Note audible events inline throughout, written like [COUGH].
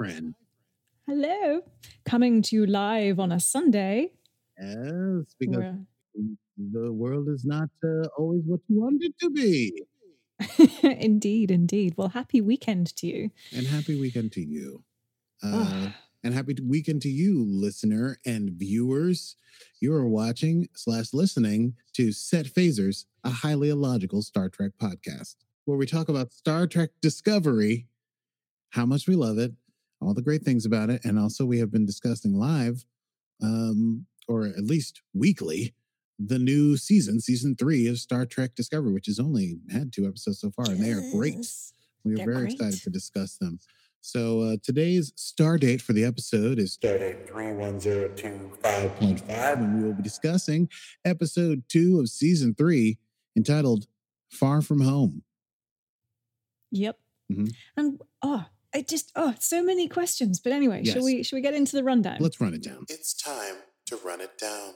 Friend. Hello. Coming to you live on a Sunday. Yes, because We're- the world is not uh, always what you want it to be. [LAUGHS] indeed, indeed. Well, happy weekend to you. And happy weekend to you. Uh, and happy weekend to you, listener and viewers. You are watching slash listening to Set Phasers, a highly illogical Star Trek podcast, where we talk about Star Trek Discovery, how much we love it, all the great things about it, and also we have been discussing live, um, or at least weekly, the new season, season three of Star Trek Discovery, which has only had two episodes so far, and they are great. We are They're very great. excited to discuss them. So uh, today's star date for the episode is stardate 31025.5, and we will be discussing episode two of season three entitled Far From Home. Yep. Mhm. And oh, I just oh, so many questions. But anyway, shall we shall we get into the rundown? Let's run it down. It's time to run it down.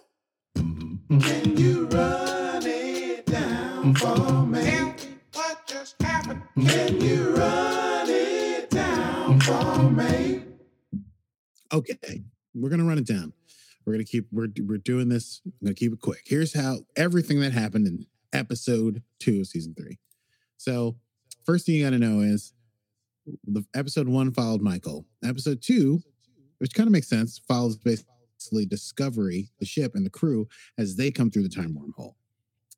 Can you run it down for me? What just happened? Can you run it down for me? Okay, we're gonna run it down. We're gonna keep we're we're doing this. I'm gonna keep it quick. Here's how everything that happened in episode two of season three. So first thing you gotta know is the episode one followed Michael. Episode two, which kind of makes sense, follows basically Discovery, the ship, and the crew as they come through the time wormhole.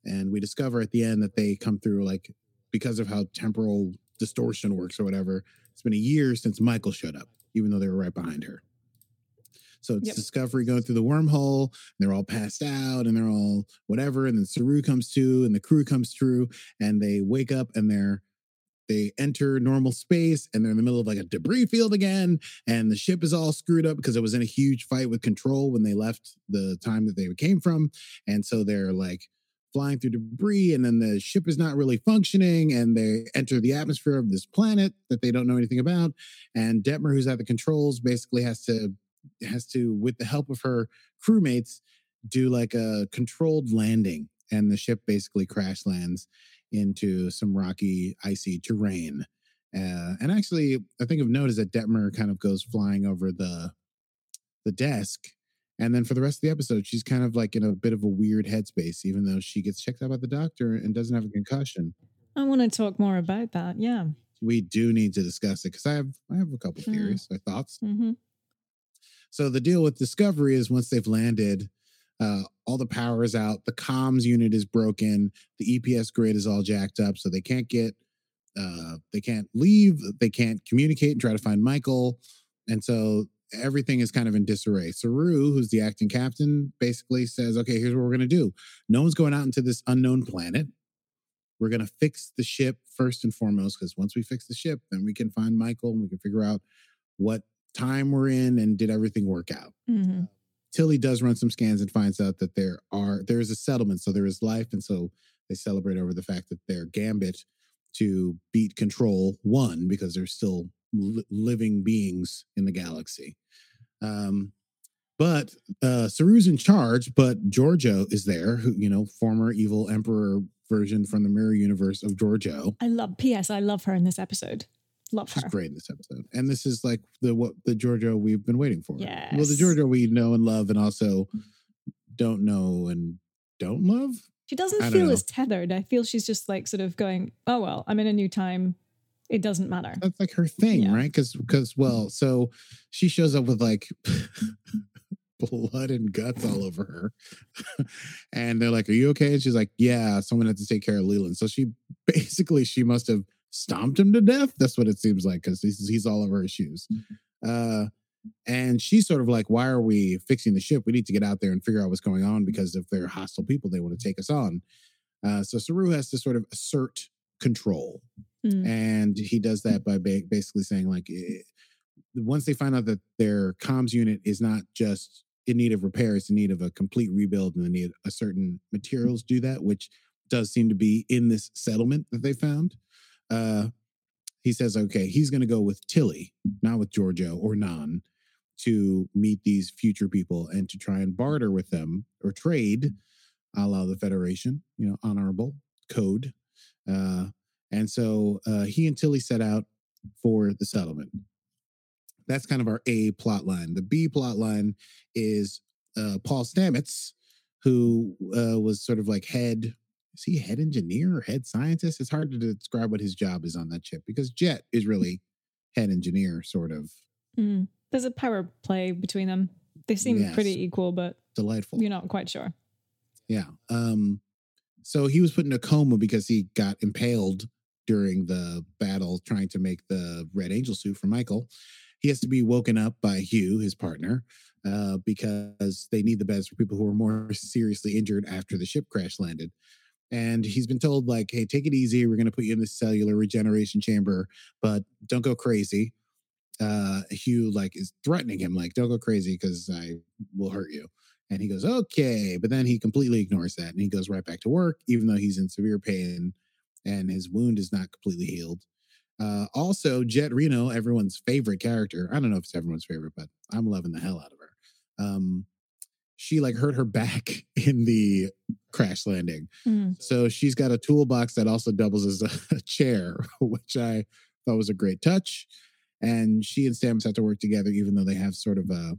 And we discover at the end that they come through like because of how temporal distortion works or whatever. It's been a year since Michael showed up, even though they were right behind her. So it's Yep. Discovery going through the wormhole. And they're all passed out and they're all whatever. And then Saru comes to and the crew comes through and they wake up and they're they enter normal space and they're in the middle of like a debris field again. And the ship is all screwed up because it was in a huge fight with control when they left the time that they came from. And so they're like flying through debris and then the ship is not really functioning and they enter the atmosphere of this planet that they don't know anything about and detmer who's at the controls basically has to has to with the help of her crewmates do like a controlled landing and the ship basically crash lands into some rocky icy terrain uh, and actually i think of note is that detmer kind of goes flying over the the desk and then for the rest of the episode, she's kind of like in a bit of a weird headspace, even though she gets checked out by the doctor and doesn't have a concussion. I want to talk more about that. Yeah. We do need to discuss it because I have I have a couple Hmm. theories or thoughts. hmm So the deal with Discovery is once they've landed, uh, all the power is out, the comms unit is broken, the EPS grid is all jacked up, so they can't get, uh, they can't leave, they can't communicate and try to find Michael, and so everything is kind of in disarray. Saru, who's the acting captain, basically says, "Okay, here's what we're gonna do. No one's going out into this unknown planet." We're to fix the ship first and foremost because once we fix the ship, then we can find Michael and we can figure out what time we're in and did everything work out. hmm Tilly does run some scans and finds out that there are there is a settlement, so there is life, and so they celebrate over the fact that their gambit to beat control won because there's still li- living beings in the galaxy. Um, but uh, Saru's in charge, but Georgiou is there, who you know, former evil emperor version from the mirror universe of Georgiou. I love. P.S. I love her in this episode. Love She's her. great in this episode. And this is like the what the Georgiou we've been waiting for. Well, the Yes. Georgiou we know and love and also don't know and don't love. She doesn't I feel as tethered. I feel she's just like sort of going, oh well, I'm in a new time. It doesn't matter. That's like her thing, Yeah. right? Because because mm-hmm. well, so she shows up with like [LAUGHS] blood and guts all over her. [LAUGHS] and they're like, Are you okay? And she's like, Yeah, someone had to take care of Leland. So she [LAUGHS] basically she must have stomped him to death. That's what it seems like, because he's he's all over his shoes. Uh and she's sort of like, "Why are we fixing the ship? We need to get out there and figure out what's going on because if they're hostile people, they want to take us on." Uh, so Saru has to sort of assert control, Mm. and he does that by ba- basically saying like, eh, once they find out that their comms unit is not just in need of repair, it's in need of a complete rebuild, and they need a certain materials to do that, which does seem to be in this settlement that they found. Uh, he says, okay, he's going to go with Tilly, not with Georgiou or Nhan, to meet these future people and to try and barter with them or trade, a la the Federation, you know, honorable code. Uh, and so uh, he and Tilly set out for the settlement. That's kind of our A plot line. The B plot line is uh, Paul Stamets, who uh, was sort of like head. Is he head engineer or head scientist? It's hard to describe what his job is on that ship because Jett is really head engineer, sort of Mm. There's a power play between them. They seem Yes. pretty equal, but delightful. you're not quite sure. Yeah. Um, so he was put in a coma because he got impaled during the battle trying to make the Red Angel suit for Michael. He has to be woken up by Hugh, his partner, uh, because they need the beds for people who are more [LAUGHS] seriously injured after the ship crash landed. And he's been told, like, hey, take it easy. We're going to put you in this cellular regeneration chamber, but don't go crazy. Uh, Hugh, like, is threatening him, like, don't go crazy because I will hurt you. And he goes, okay. But then he completely ignores that and he goes right back to work, even though he's in severe pain and his wound is not completely healed. Uh, also, Jett Reno, everyone's favorite character. I don't know if it's everyone's favorite, but I'm loving the hell out of her. Um, she like hurt her back [LAUGHS] in the crash landing. Mm. So she's got a toolbox that also doubles as a, [LAUGHS] a chair, [LAUGHS] which I thought was a great touch. And she and Stamets have to work together, even though they have sort of a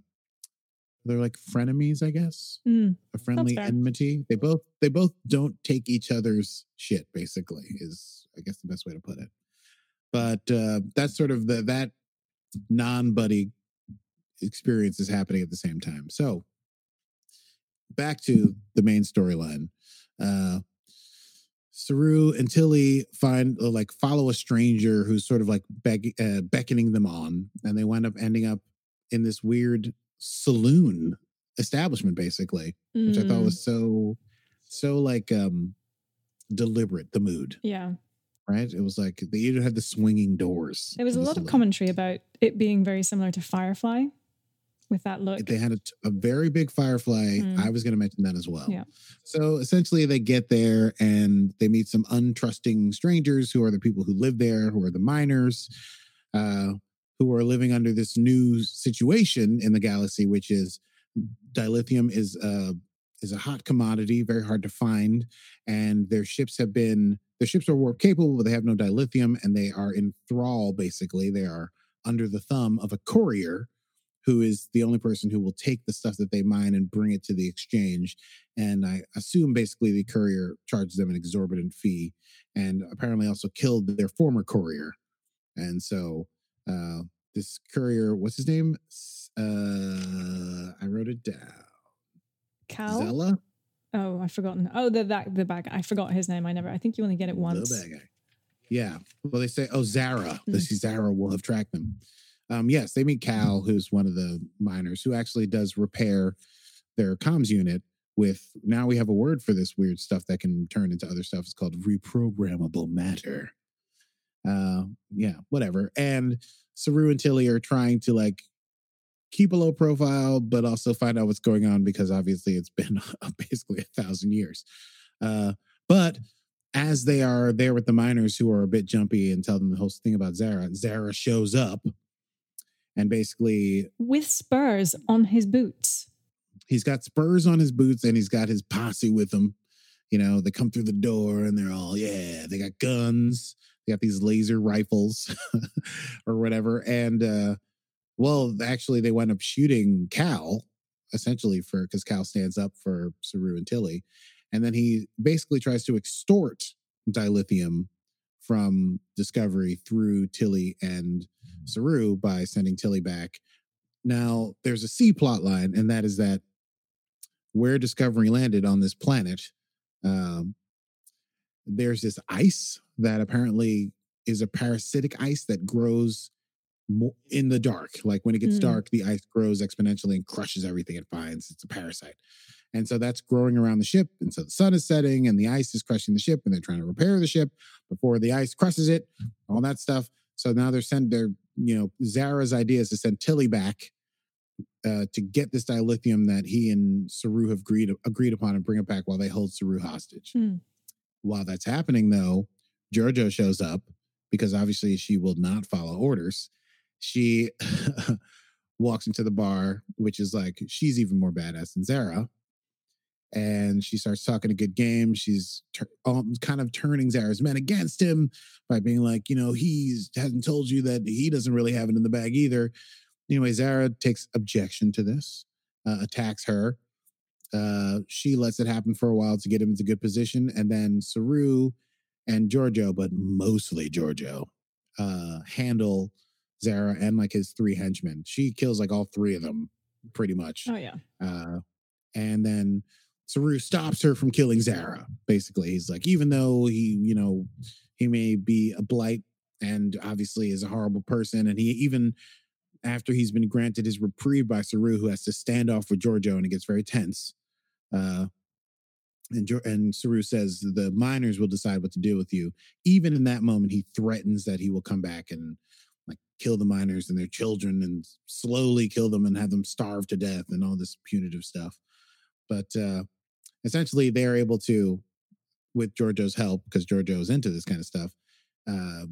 they're like frenemies, I guess. Mm. A friendly enmity. They both they both don't take each other's shit, basically, is I guess the best way to put it. But uh that's sort of the that non-buddy experience is happening at the same time. So back to the main storyline. Uh Saru and Tilly find uh, like follow a stranger who's sort of like beg- uh, beckoning them on, and they wind up ending up in this weird saloon establishment, basically, which I thought Mm. was so so like um deliberate. The mood, Yeah. right? It was like they even had the swinging doors. There was a lot of commentary about it being very similar to Firefly with that look. They had a very big firefly. Mm. I was going to mention that as well. Yeah. So essentially, they get there and they meet some untrusting strangers who are the people who live there, who are the miners, uh, who are living under this new situation in the galaxy, which is dilithium is a is a hot commodity, very hard to find, and their ships have been their ships are warp capable, but they have no dilithium, and they are in thrall. Basically, they are under the thumb of a courier who is the only person who will take the stuff that they mine and bring it to the exchange. And I assume basically the courier charges them an exorbitant fee and apparently also killed their former courier. And so uh, this courier, what's his name? Uh, I wrote it down. Cal? Zella? Oh, I've forgotten. Oh, the that the bad guy. I forgot his name. I never. I think you only get it once. The bad guy. Yeah. Well, they say, oh, Zareh. Mm. This Zareh will have tracked them. Um, yes, they meet Cal, who's one of the miners who actually does repair their comms unit with now we have a word for this weird stuff that can turn into other stuff. It's called reprogrammable matter. Uh, yeah, whatever. And Saru and Tilly are trying to like keep a low profile, but also find out what's going on because obviously it's been [LAUGHS] basically a thousand years. Uh, but as they are there with the miners who are a bit jumpy and tell them the whole thing about Zareh, Zareh shows up and basically With spurs on his boots. he's got spurs on his boots and he's got his posse with him. You know, they come through the door and they're all, yeah, they got guns, they got these laser rifles [LAUGHS] or whatever. And uh well, actually they wind up shooting Cal essentially for because Cal stands up for Saru and Tilly. And then he basically tries to extort dilithium from Discovery through Tilly and Saru by sending Tilly back. Now, there's a C plot line, and that is that where Discovery landed on this planet, um, there's this ice that apparently is a parasitic ice that grows in the dark. Like when it gets Mm. dark, the ice grows exponentially and crushes everything it finds. It's a parasite. And so that's growing around the ship. And so the sun is setting and the ice is crushing the ship and they're trying to repair the ship before the ice crushes it, all that stuff. So now they're sent their, you know, Zareh's idea is to send Tilly back uh, to get this dilithium that he and Saru have agreed agreed upon and bring it back while they hold Saru hostage. Hmm. While that's happening, though, Georgiou shows up because obviously she will not follow orders. She [LAUGHS] walks into the bar, which is like she's even more badass than Zareh. And she starts talking a good game. She's tur- um, kind of turning Zareh's men against him by being like, you know, he hasn't told you that he doesn't really have it in the bag either. Anyway, Zareh takes objection to this, uh, attacks her. Uh, she lets it happen for a while to get him into good position, and then Saru and Georgiou, but mostly Georgiou, uh, handle Zareh and like his three henchmen. She kills like all three of them pretty much. Oh yeah. Uh, and then Saru stops her from killing Zareh. Basically, he's like, even though he, you know, he may be a blight and obviously is a horrible person, and he even after he's been granted his reprieve by Saru, who has to stand off with Georgiou, and it gets very tense. Uh, and and Saru says the miners will decide what to do with you. Even in that moment, he threatens that he will come back and like kill the miners and their children and slowly kill them and have them starve to death and all this punitive stuff. But uh, essentially, they're able to, with Georgiou's help, because Georgiou's into this kind of stuff, uh,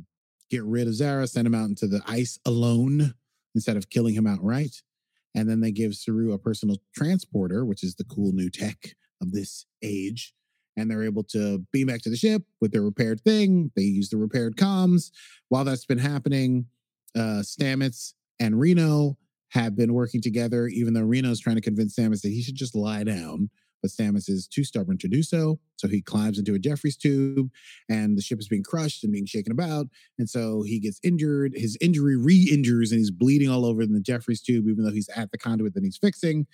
get rid of Zareh, send him out into the ice alone instead of killing him outright. And then they give Saru a personal transporter, which is the cool new tech of this age. And they're able to beam back to the ship with their repaired thing. They use the repaired comms. While that's been happening, uh, Stamets and Reno have been working together, even though Reno's trying to convince Stamets that he should just lie down. But Stamets is too stubborn to do so. So he climbs into a Jefferies tube and the ship is being crushed and being shaken about. And so he gets injured. His injury re injures and he's bleeding all over in the Jefferies tube, even though he's at the conduit that he's fixing.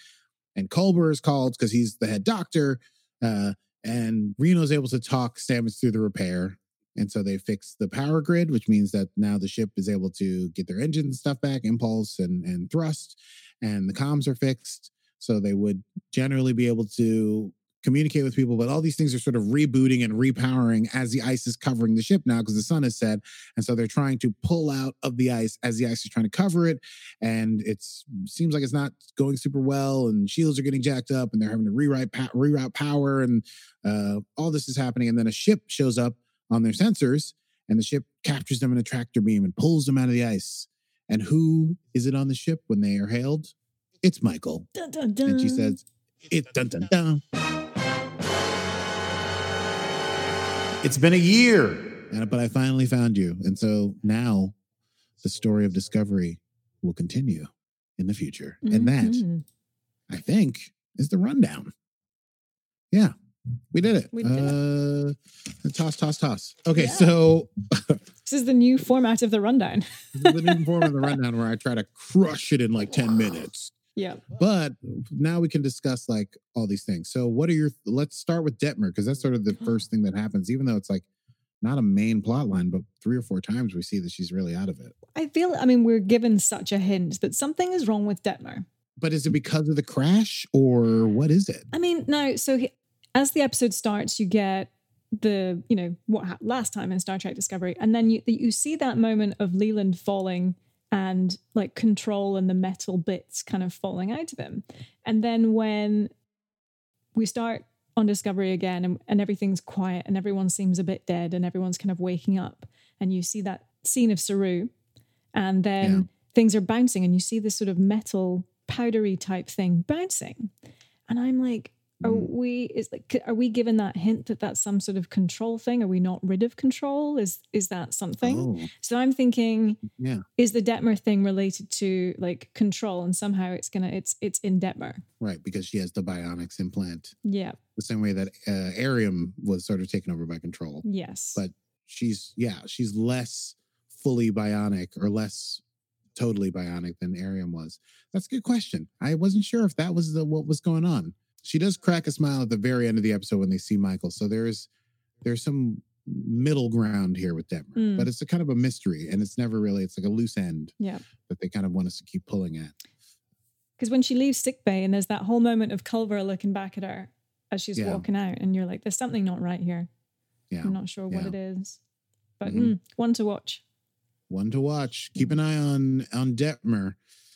And Culber is called because he's the head doctor. Uh, and Reno's able to talk Stamets through the repair. And so they fix the power grid, which means that now the ship is able to get their engines and stuff back, impulse and, and thrust, and the comms are fixed. So they would generally be able to communicate with people, but all these things are sort of rebooting and repowering as the ice is covering the ship now because the sun has set. And so they're trying to pull out of the ice as the ice is trying to cover it. And it seems like it's not going super well, and shields are getting jacked up, and they're having to rewrite pa- reroute power, and uh, all this is happening. And then a ship shows up on their sensors, and the ship captures them in a tractor beam and pulls them out of the ice. And who is it on the ship when they are hailed? It's Michael. Dun, dun, dun. And she says, It's dun dun dun. It's been a year. And, but I finally found you. And so now the story of discovery will continue in the future. And that, Mhm. I think, is the rundown. Yeah, we did it. We did uh, Toss, toss, toss. Okay, Yeah. so [LAUGHS] This is the new format of the rundown. the new form of the rundown where I try to crush it in like 10 minutes. Yeah. But now we can discuss like all these things. So, what are your? Let's start with Detmer because that's sort of the oh. first thing that happens. Even though it's like not a main plot line, but three or four times we see that she's really out of it. I feel, I mean, we're given such a hint that something is wrong with Detmer. But is it because of the crash or what is it? I mean, no. So he, as the episode starts, you get the you know what happened last time in Star Trek Discovery, and then you you see that moment of Leland falling and like control and the metal bits kind of falling out of him, and then when we start on Discovery again and, and everything's quiet and everyone seems a bit dead and everyone's kind of waking up, and you see that scene of Saru, and then Yeah. things are bouncing and you see this sort of metal powdery type thing bouncing, and I'm like are Mm. we is like are we given that hint that that's some sort of control thing are we not rid of control is is that something Oh, so i'm thinking yeah, is the detmer thing related to like control and somehow it's gonna it's it's in detmer right. Because she has the bionics implant, yeah the same way that uh, Airiam was sort of taken over by control. yes But she's yeah, she's less fully bionic or less totally bionic than Airiam was. That's a good question. I wasn't sure if that was the what was going on. She does crack a smile at the very end of the episode when they see Michael. So there's there's some middle ground here with Detmer, Mm. but it's a kind of a mystery, and it's never really. It's like a loose end Yeah. that they kind of want us to keep pulling at. Because when she leaves sick bay and there's that whole moment of Culber looking back at her as she's Yeah. walking out, and you're like, there's something not right here. Yeah, I'm not sure what it is. But Mhm. mm, one to watch. one to watch. Keep an eye on on Detmer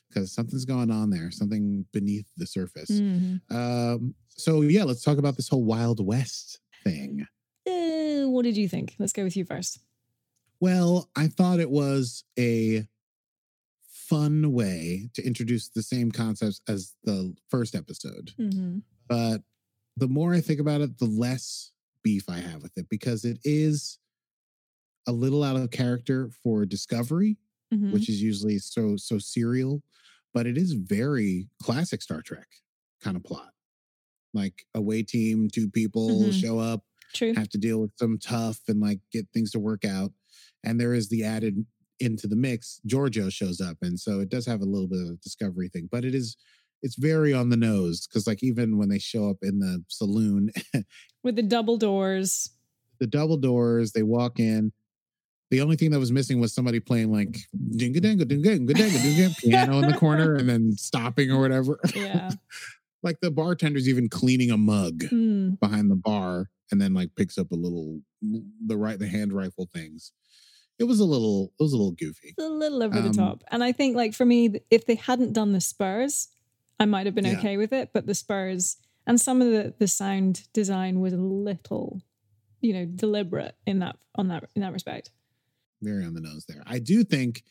because something's going on there, something beneath the surface. Mhm. Um, so yeah, let's talk about this whole Wild West thing. Uh, what did you think? Let's go with you first. Well, I thought it was a fun way to introduce the same concepts as the first episode. Mm-hmm. But the more I think about it, the less beef I have with it because it is a little out of character for Discovery, Mm-hmm. which is usually so so serial, but it is very classic Star Trek kind of plot. Like away team, two people Mhm. show up, True. have to deal with some tough and like get things to work out. And there is the added into the mix, Georgiou shows up. And so it does have a little bit of a discovery thing, but it is it's very on the nose because like even when they show up in the saloon, [LAUGHS] With the double doors. the double doors, they walk in. The only thing that was missing was somebody playing like dinga danga dinga dinga dinga dinga [LAUGHS] piano in the corner and then stopping or whatever. Yeah. [LAUGHS] like the bartender's even cleaning a mug Mm. behind the bar and then like picks up a little the right the hand rifle things. It was a little it was a little goofy. It's a little over the Um, top. And I think, like, for me, if they hadn't done the Spurs, I might have been Yeah. okay with it. But the Spurs and some of the, the sound design was a little, you know, deliberate in that on that in that respect. Very on the nose there. I do think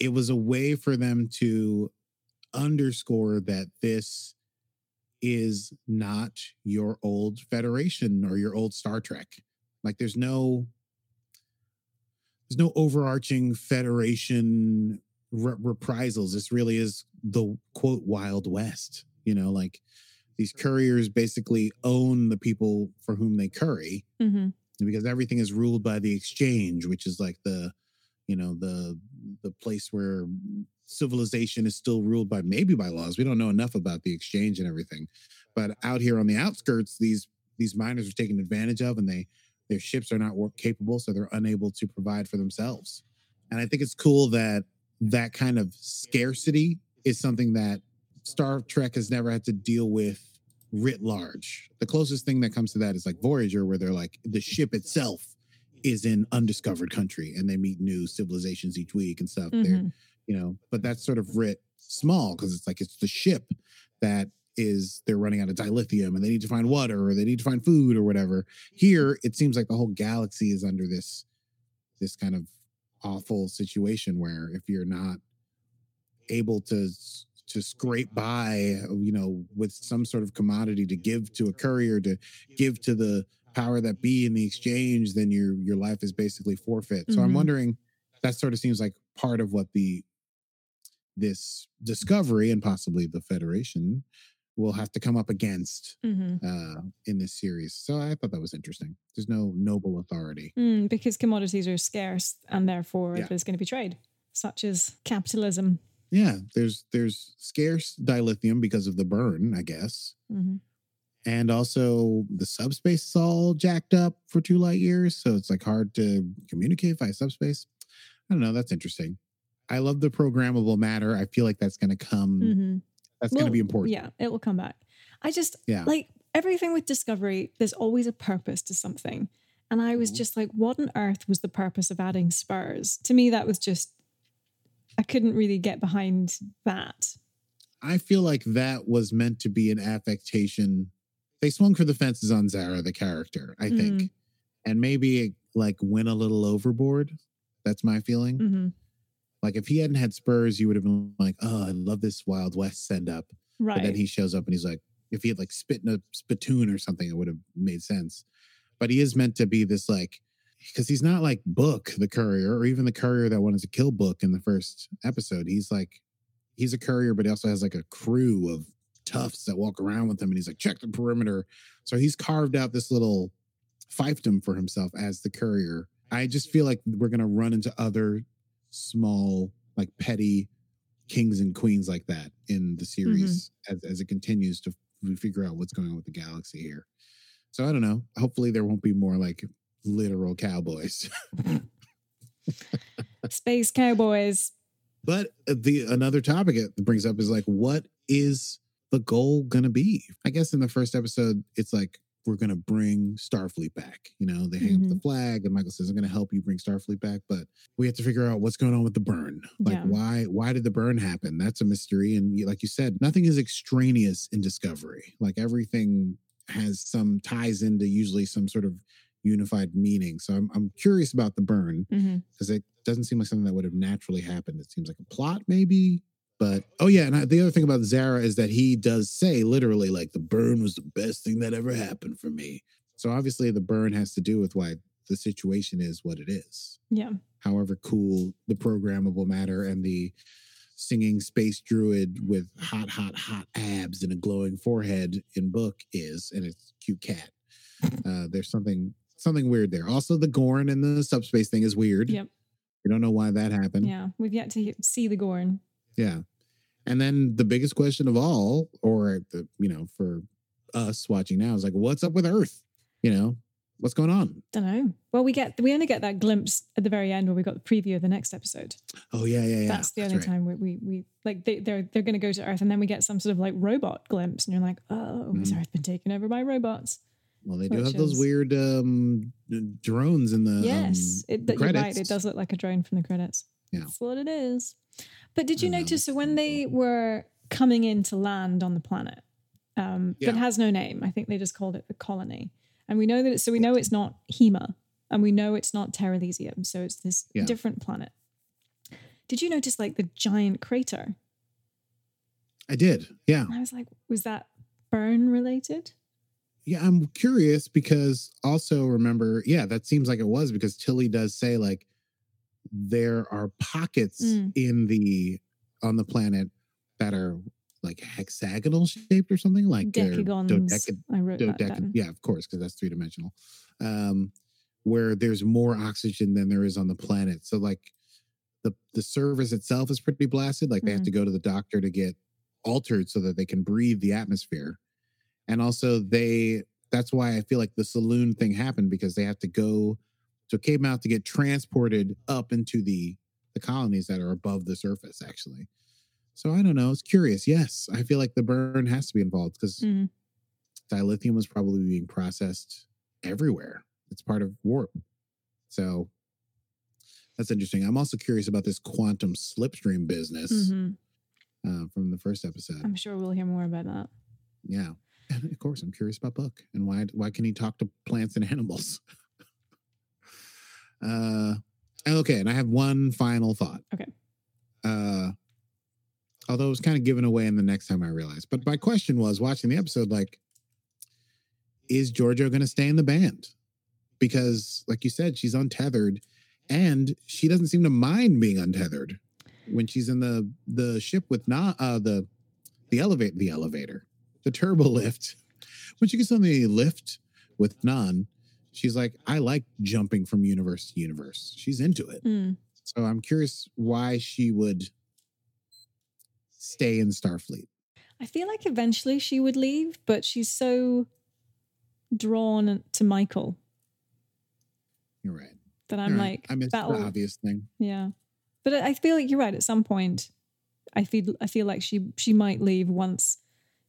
it was a way for them to underscore that this is not your old Federation or your old Star Trek. Like there's no there's no overarching Federation re- reprisals. This really is the quote Wild West. You know, like these couriers basically own the people for whom they curry Mm-hmm. Because everything is ruled by the exchange which is like the you know the the place where civilization is still ruled by maybe by laws. We don't know enough about the exchange and everything. But out here on the outskirts these these miners are taken advantage of and they their ships are not warp capable so they're unable to provide for themselves. And i think it's cool that that kind of scarcity is something that star trek has never had to deal with writ large. The closest thing that comes to that is like Voyager, where they're like the ship itself is in undiscovered country and they meet new civilizations each week and stuff. They're, Mhm. you know, but that's sort of writ small because it's like it's the ship that is they're running out of dilithium and they need to find water or they need to find food or whatever. Here, it seems like the whole galaxy is under this this kind of awful situation where if you're not able to to scrape by you know with some sort of commodity to give to a courier to give to the power that be in the exchange then your your life is basically forfeit so i'm Mhm. wondering that sort of seems like part of what the this discovery and possibly the federation will have to come up against Mhm. uh in this series so i thought that was interesting there's no noble authority Mm, because commodities are scarce and therefore Yeah. there's going to be trade, such as capitalism. Yeah there's there's scarce dilithium because of the burn i guess Mhm. and also the subspace is all jacked up for two light years so it's like hard to communicate via subspace i don't know that's interesting i love the programmable matter i feel like that's going to come Mhm. that's going to be important Yeah, it will come back. I just Yeah. like everything with Discovery, there's always a purpose to something. And I was Mhm. just like, what on earth was the purpose of adding spurs? To me, that was just, I couldn't really get behind that. i feel like that was meant to be an affectation. They swung for the fences on zareh the character i think. And maybe it, like went a little overboard. That's my feeling. Hmm like if he hadn't had spurs you would have been like oh i love this wild west send up Right. But then he shows up and he's like, if he had like spit in a spittoon or something, it would have made sense. But he is meant to be this like, because he's not like Book, the courier, or even the courier that wanted to kill Book in the first episode. He's like, he's a courier, but he also has like a crew of toughs that walk around with him and he's like, check the perimeter. So he's carved out this little fiefdom for himself as the courier. I just feel like we're going to run into other small, like petty kings and queens like that in the mm-hmm. series as, as it continues to figure out what's going on with the galaxy here. So I don't know. Hopefully there won't be more like literal cowboys. [LAUGHS] Space cowboys. But the another topic it brings up is like, what is the goal gonna be? I guess in the first episode, it's like we're gonna bring Starfleet back. You know, they hang up the Mhm. flag, and Michael says, "I'm gonna help you bring Starfleet back." But we have to figure out what's going on with the burn. Like, Yeah. why why did the burn happen? That's a mystery. And you- like you said, nothing is extraneous in Discovery. Like everything has some ties into usually some sort of unified meaning. So I'm I'm curious about the burn because it doesn't seem like something that would have naturally happened. It seems like a plot, maybe. But oh yeah, and I, the other thing about Zareh is that he does say literally like the burn was the best thing that ever happened for me. So obviously the burn has to do with why the situation is what it is. Yeah. However cool the programmable matter and the singing space druid with hot, hot, hot abs and a glowing forehead in book is, and it's cute cat. [LAUGHS] Uh, there's something something weird there. Also, the Gorn and the subspace thing is weird. Yep. We don't know why that happened. Yeah. We've yet to he- see the Gorn. Yeah. And then the biggest question of all, or the, you know, for us watching now is like, what's up with Earth? You know, what's going on? I don't know. Well, we get we only get that glimpse at the very end where we got the preview of the next episode. Oh yeah, yeah, yeah. that's the only right. time we, we we like they, they're they're going to go to Earth, and then we get some sort of like robot glimpse, and you're like, oh, has Mhm. Earth been taken over by robots? Well, they do have those is- weird um drones in the yes, um, it, the that- you're right. It does look like a drone from the credits. Yeah. that's what it is. But did you notice? that's So when they were coming in to land on the planet, um, Yeah. that has no name. I think they just called it the colony, and we know that. It's, so we know it's not Hima, and we know it's not Terralysium. So it's this Yeah. different planet. Did you notice like the giant crater? I did. Yeah. I was like, was that burn related? Yeah, I'm curious because also remember, yeah, that seems like it was because Tilly does say like there are pockets Mm. in the on the planet that are like hexagonal shaped or something like Decagons. dodecad- I wrote that down. yeah, of course, because that's three dimensional. Um, where there's more oxygen than there is on the planet. So like the the surface itself is pretty blasted. Like they have Mhm. to go to the doctor to get altered so that they can breathe the atmosphere. And also they that's why I feel like the saloon thing happened because they have to go to Cape Mount to get transported up into the the colonies that are above the surface, actually. So I don't know. It's curious. Yes, I feel like the burn has to be involved because Mhm. dilithium was probably being processed everywhere. It's part of warp. So that's interesting. I'm also curious about this quantum slipstream business Mhm. uh, from the first episode. I'm sure we'll hear more about that. yeah. And of course, I'm curious about Book and why why can he talk to plants and animals? [LAUGHS] uh okay, and I have one final thought. Okay. Uh although it was kind of given away in the next time I realized. But my question was watching the episode, like, is Georgiou going to stay in the band? Because, like you said, she's untethered, and she doesn't seem to mind being untethered when she's in the the ship with not uh, the the elevate the elevator, the turbo [LAUGHS] lift. When she gets on the lift with Nhan, she's like, I like jumping from universe to universe. She's into it. Mm. So I'm curious why she would stay in Starfleet. I feel like eventually she would leave, but she's so drawn to Michael You're right. that I'm right. like, I missed that'll, the obvious thing. yeah. But I I feel like you're right. At some point, I feel I feel like she she might leave once,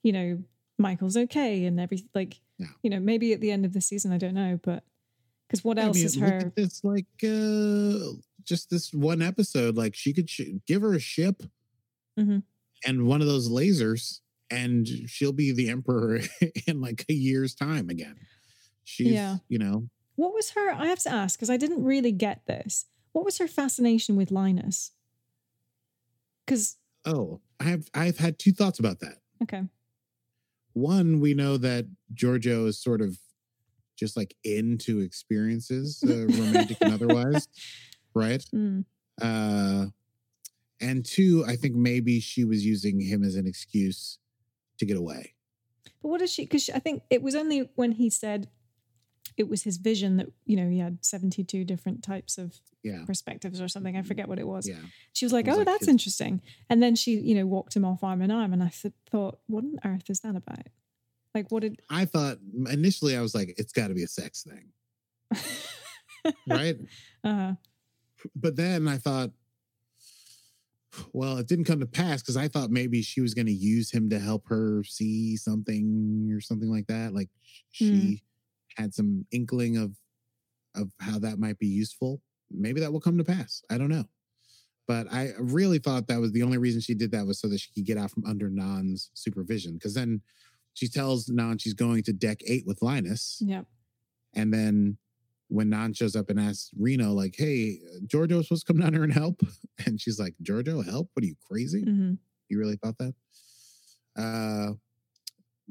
you know, Michael's okay and every like, Yeah. you know, maybe at the end of the season. I don't know, but because what I else mean, is her? It's like uh just this one episode. Like she could sh- give her a ship Mhm. and one of those lasers, and she'll be the emperor [LAUGHS] in like a year's time again. She's, Yeah. you know, What was her? I have to ask because I didn't really get this. What was her fascination with Linus? Because oh, I have I've had two thoughts about that. okay, one we know that georgiou is sort of just like into experiences uh, [LAUGHS] romantic and otherwise right Mm. uh and two i think maybe she was using him as an excuse to get away But what is she? Because I think it was only when he said it was his vision that you know he had seventy two different types of yeah perspectives or something. I forget what it was. yeah She was like, was "Oh, like that's his- interesting," and then she, you know, walked him off arm in arm, and I th- thought, "What on earth is that about?" Like, what did? i thought initially i was like it's got to be a sex thing [LAUGHS] right? Uh, But then I thought, well, it didn't come to pass because I thought maybe she was going to use him to help her see something or something like that. Like she had some inkling of of how that might be useful. Maybe that will come to pass. I don't know. But I really thought that was the only reason she did that was so that she could get out from under Nhan's supervision. Because then she tells Nhan she's going to deck eight with Linus. yep. And then when Nhan shows up and asks Reno, like, hey, Georgiou's supposed to come down here and help. [LAUGHS] And she's like, Georgiou, help? What are you crazy? hmm You really thought that? Uh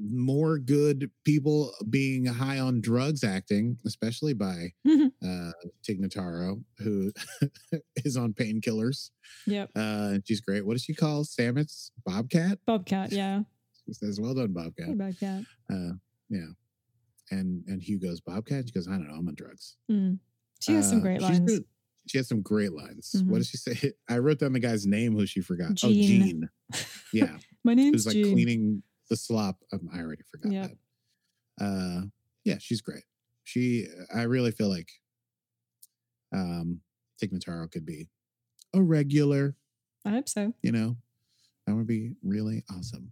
more good people being high on drugs acting, especially by uh Tig Notaro, who [LAUGHS] is on painkillers. Yep. Uh and she's great. What does she call Stamets? Bobcat? Bobcat. Yeah. [LAUGHS] She says, Well done, Bobcat. Hey, Bobcat. Uh yeah. And and Hugh goes, Bobcat? She goes, I don't know, I'm on drugs. Mm. She has some Uh, great lines. good. She has some great lines. Mhm. What does she say? [LAUGHS] I wrote down the guy's name who she forgot. Oh, Gene. Gene. Yeah. My name's Who's like Jean. cleaning the slop. Um, I already forgot Yep. that. Uh yeah, she's great. She I really feel like um Tig Notaro could be a regular, I hope so. you know. That would be really awesome.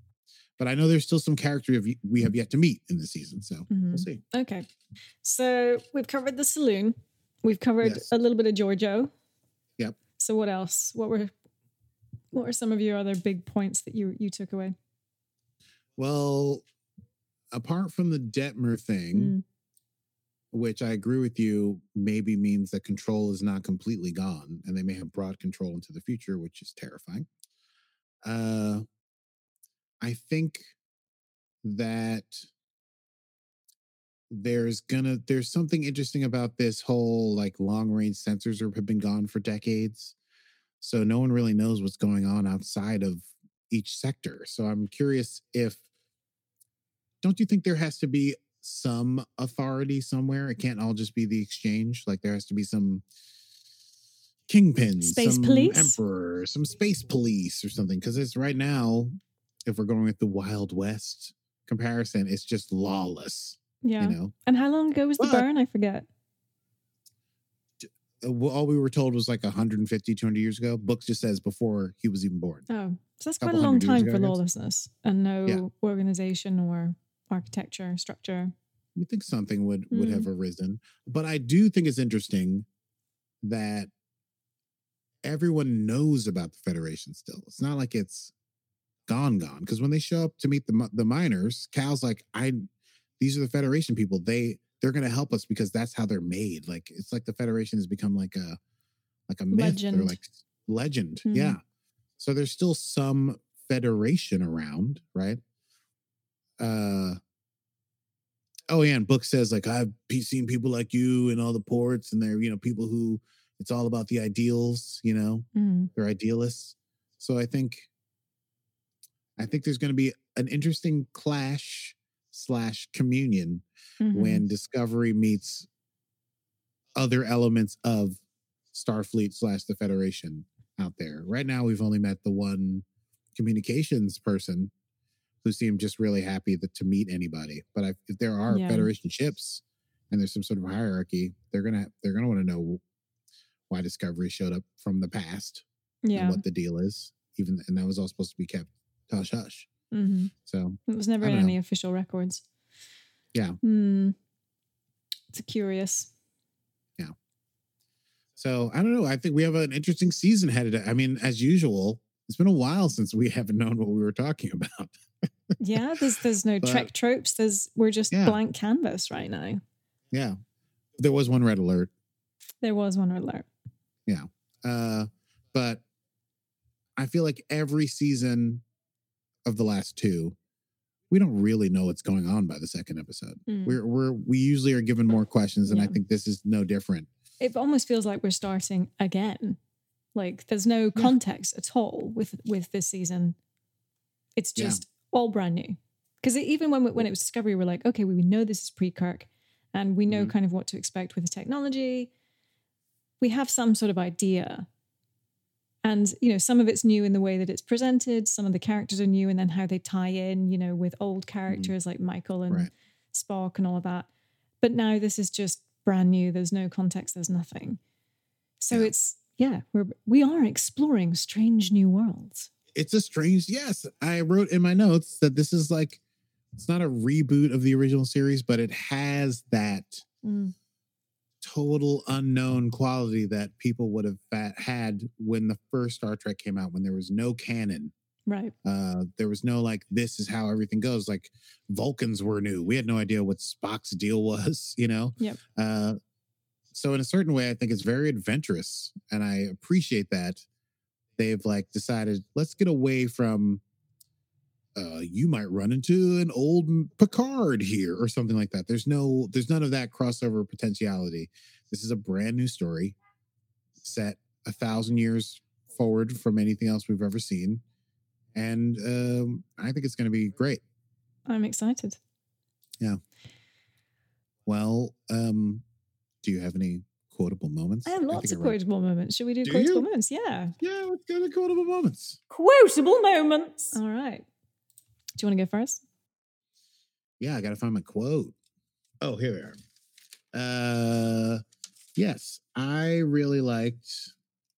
But I know there's still some character we have yet to meet in the season, so Mhm. we'll see. Okay. So we've covered the saloon. We've covered Yes. a little bit of Georgiou. Yep. So what else? What were what were some of your other big points that you you took away? Well, apart from the Detmer thing, Mm. which I agree with you, maybe means that control is not completely gone and they may have brought control into the future, which is terrifying. Uh, I think that there's gonna there's something interesting about this whole like long range sensors are, have been gone for decades so no one really knows what's going on outside of each sector so i'm curious if don't you think there has to be some authority somewhere it can't all just be the exchange like there has to be some kingpins Space some police? emperor some space police or something because it's right now if we're going with the wild west comparison it's just lawless Yeah. you know And how long ago was the burn? I forget. Uh, all we were told was like 150 200 years ago books just says before he was even born Oh, so that's quite a long time ago, for lawlessness and no Yeah. organization or architecture structure. you think something would would Mm. have arisen but i do think it's interesting that everyone knows about the federation still it's not like it's gone gone because when they show up to meet the the miners cal's like i these are the federation people they they're going to help us because that's how they're made like it's like the federation has become like a like a myth or Legend. like legend Mhm. yeah so there's still some federation around right uh oh yeah and book says like i've seen people like you in all the ports and they're you know people who it's all about the ideals you know Mm. they're idealists so i think i think there's going to be an interesting clash slash communion Mhm. when discovery meets other elements of starfleet slash the federation out there right now we've only met the one communications person who seemed just really happy that, to meet anybody but I, if there are Yeah. federation ships and there's some sort of hierarchy they're gonna they're gonna want to know why discovery showed up from the past and yeah. what the deal is even and that was all supposed to be kept hush hush hmm so It was never in don't any official records. Yeah. Hmm. It's curious. Yeah. So I don't know. I think we have an interesting season headed. I mean, as usual, it's been a while since we haven't [LAUGHS] known what we were talking about. [LAUGHS] Yeah, there's there's no But- Trek tropes. There's we're just Yeah. blank canvas right now. Yeah. There was one red alert. There was one alert. Yeah. Uh, but I feel like every season of the last two, we don't really know what's going on by the second episode. Mm. We're we're we usually are given more questions, and I think this is no different. It almost feels like we're starting again. Like there's no context at all with with this season. It's Yeah. just all brand new. Because even when we, when it was Discovery, we're like, okay, we know this is pre Kirk, and we know Mhm. kind of what to expect with the technology. We have some sort of idea, and you know, some of it's new in the way that it's presented. Some of the characters are new, and then how they tie in, you know, with old characters like Michael and Right. Spock and all of that. But now this is just brand new. There's no context. There's nothing. So Yeah. it's yeah, we're we are exploring strange new worlds. It's a strange. Yes, I wrote in my notes that this is like it's not a reboot of the original series, but it has that Mm, total unknown quality that people would have had when the first Star Trek came out, when there was no canon. right. Uh, there was no like, this is how everything goes. Like Vulcans were new. We had no idea what Spock's deal [LAUGHS] was, you know? Yep. Uh, so in a certain way, I think it's very adventurous, and I appreciate that they've like decided let's get away from. Uh, you might run into an old Picard here or something like that. There's no, there's none of that crossover potentiality. This is a brand new story set a thousand years forward from anything else we've ever seen, and um, I think it's going to be great. I'm excited. Yeah. Well, um, do you have any quotable moments? I have think lots of quotable moments. Should we do, Do quotable you? moments? Yeah. Yeah, let's go to quotable moments. Quotable moments. All right. Do you want to go first? Yeah, I got to find my quote. Oh, here we are. Uh, yes, I really liked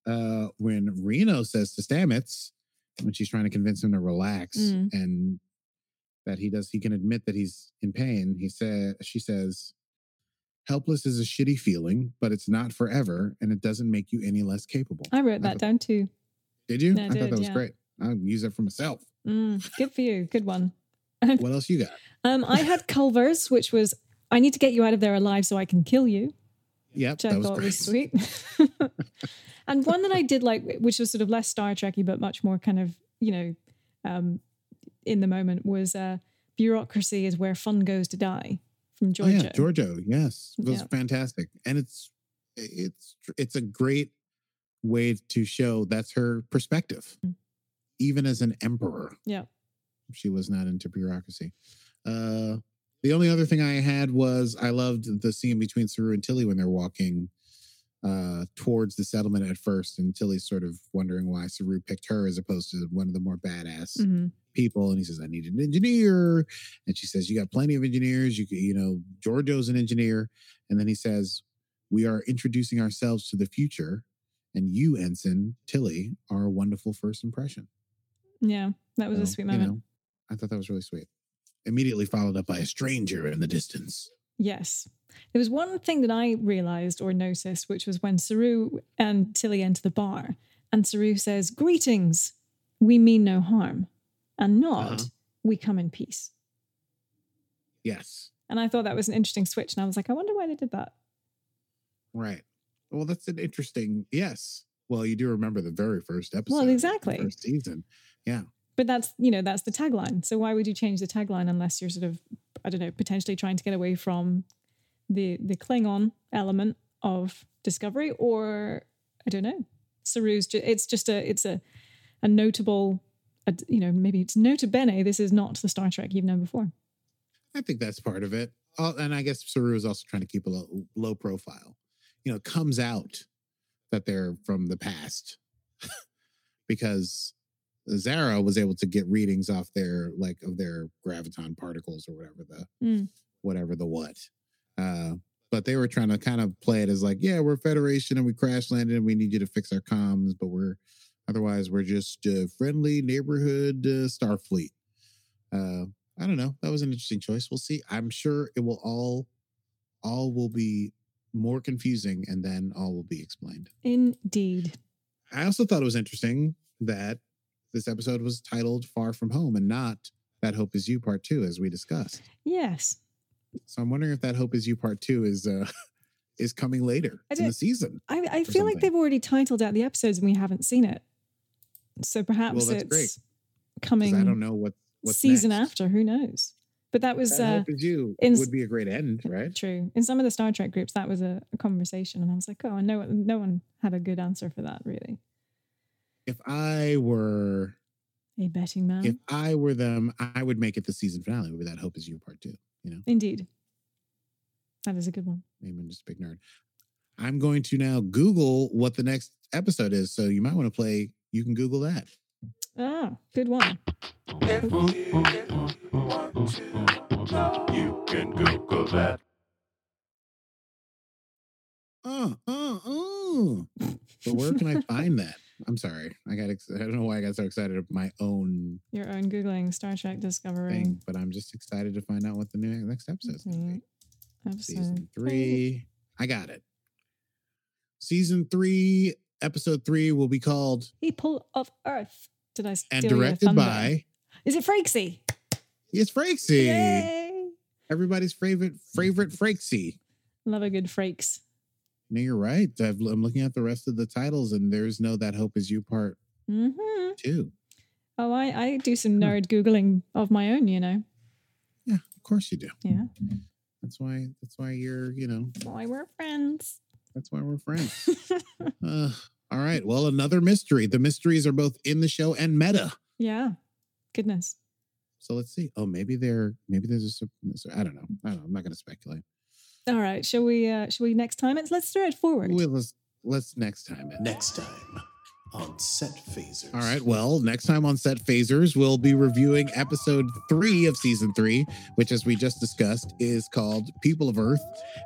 uh when Reno says to Stamets when she's trying to convince him to relax Mm. and that he does he can admit that he's in pain. He said she says helpless is a shitty feeling, but it's not forever and it doesn't make you any less capable. I wrote I that down too. Did you? I I, thought that was yeah. great. I'll use it for myself. Mm, good for you. Good one. [LAUGHS] What else you got? Um, I had Culber's, which was I need to get you out of there alive so I can kill you, Yep, which I that was thought great. was sweet. [LAUGHS] and one that I did like, which was sort of less Star Trekky, but much more kind of, you know, um, in the moment was uh, bureaucracy is where fun goes to die from Oh Georgiou. yeah, Georgiou. Yes, it was Yeah. fantastic, and it's it's it's a great way to show that's her perspective, Mm. Even as an emperor. Yeah. she was not into bureaucracy. Uh, the only other thing I had was I loved the scene between Saru and Tilly when they're walking uh towards the settlement at first and Tilly's sort of wondering why Saru picked her as opposed to one of the more badass Mhm. people and he says i need an engineer and she says you got plenty of engineers you could you know georgiou's an engineer and then he says we are introducing ourselves to the future and you ensign tilly are a wonderful first impression Yeah, that was a So, sweet you moment. know, i thought that was really sweet immediately followed up by a stranger in the distance Yes. There was one thing that I realized or noticed, which was when Saru and Tilly enter the bar, and Saru says, Greetings, we mean no harm, and not, Uh-huh. we come in peace. yes And I thought that was an interesting switch. And I was like, I wonder why they did that. right well that's an interesting yes well you do remember the very first episode the exactly. first season yeah But that's, you know, that's the tagline. So why would you change the tagline unless you're sort of, I don't know, potentially trying to get away from the the Klingon element of Discovery, or I don't know, Saru's. Ju- it's just a, it's a, a notable, a, you know, maybe it's nota bene. This is not the Star Trek you've known before. I think that's part of it. Oh, and I guess Saru is also trying to keep a low, low profile. You know, it comes out that they're from the past [LAUGHS] because Zareh was able to get readings off their like of their graviton particles or whatever the Mm. whatever the what. Uh, but they were trying to kind of play it as like, yeah, we're Federation and we crash landed and we need you to fix our comms, but we're otherwise we're just uh, friendly neighborhood uh, Starfleet. Uh, I don't know. That was an interesting choice. We'll see. I'm sure it will all all will be more confusing and then all will be explained. Indeed. I also thought it was interesting that this episode was titled Far From Home and not That Hope Is You Part 2 as we discussed. Yes. So I'm wondering if That Hope Is You Part 2 is uh [LAUGHS] is coming later in the season. I, I feel like they've already titled out the episodes and we haven't seen it. So perhaps that's it's great, coming I don't know what season next. after. Who knows? But that was That uh, Hope Is You in- would be a great end, right? true. In some of the Star Trek groups, that was a, a conversation, and I was like, oh, no, no one had a good answer for that, really. If I were A betting man. if I were them, I would make it the season finale. Be that Hope Is You Part 2. You know, Indeed. That is a good one. maybe I'm just a big nerd. I'm going to now Google what the next episode is. So you might want to play. You can Google that. Ah, good one. If you want to know, you can Google that. uh, uh, uh. But where can I find that? I'm sorry. I got. Ex- I don't know why I got so excited of my own Your own googling Star Trek Discovery. thing, but I'm just excited to find out what the new next episode's going to be. Mm-hmm. Episode Season three. I got it. Season three, episode three will be called People of Earth. Did I steal and directed by Is it Frakesy? It's Frakesy. Yay! Everybody's favorite favorite Frakesy. Love a good Frakes. No, you're right. I've, I'm looking at the rest of the titles, and there's no "That Hope Is You" part mm-hmm. two. Oh, I, I do some nerd googling of my own. You know. Yeah, of course you do. Yeah. That's why. That's why you're. You know. That's why we're friends. That's why we're friends. [LAUGHS] uh, all right. Well, another mystery. The mysteries are both in the show and meta. yeah. Goodness. So let's see. Oh, maybe they're. Maybe there's a. I don't know. I don't know. I'm not going to speculate. All right. Shall we? Uh, shall we next time? It's let's throw it forward. Well, let's let's next time. it. Next time on Set Phasers. All right. Well, next time on Set Phasers, we'll be reviewing episode three of season three, which, as we just discussed, is called People of Earth,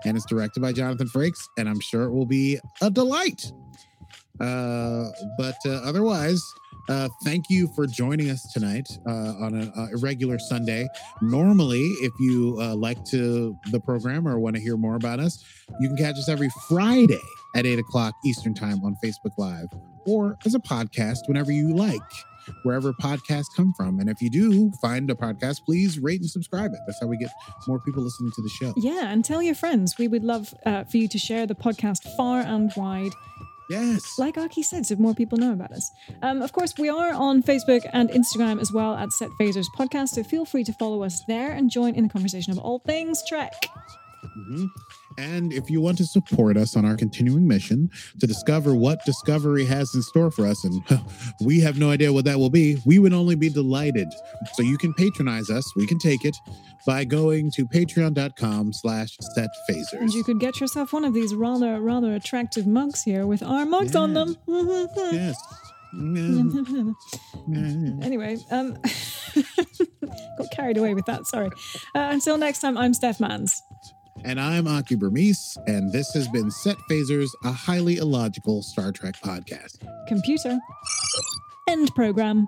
and it's directed by Jonathan Frakes, and I'm sure it will be a delight. Uh, but uh, otherwise, uh, thank you for joining us tonight uh, on a, a irregular Sunday. Normally, if you uh, like to the program or want to hear more about us, you can catch us every Friday at eight o'clock Eastern Time on Facebook Live or as a podcast whenever you like, wherever podcasts come from. And if you do find a podcast, please rate and subscribe it. That's how we get more people listening to the show. yeah, and tell your friends. We would love uh, for you to share the podcast far and wide. Yes. like Aki said, so more people know about us. Um, of course, we are on Facebook and Instagram as well at Set Phasers Podcast, so feel free to follow us there and join in the conversation of all things Trek. Mhm. And if you want to support us on our continuing mission to discover what Discovery has in store for us, and we have no idea what that will be, we would only be delighted. So you can patronize us, we can take it by going to patreon.com slash set And you could get yourself one of these rather, rather attractive mugs here with our mugs on them. Yes. [LAUGHS] Mm, anyway, um, [LAUGHS] got carried away with that. Sorry. Uh, until next time, I'm Steph Mans. And I'm Aki Burmese, and this has been Set Phasers, a highly illogical Star Trek podcast. Computer. End program.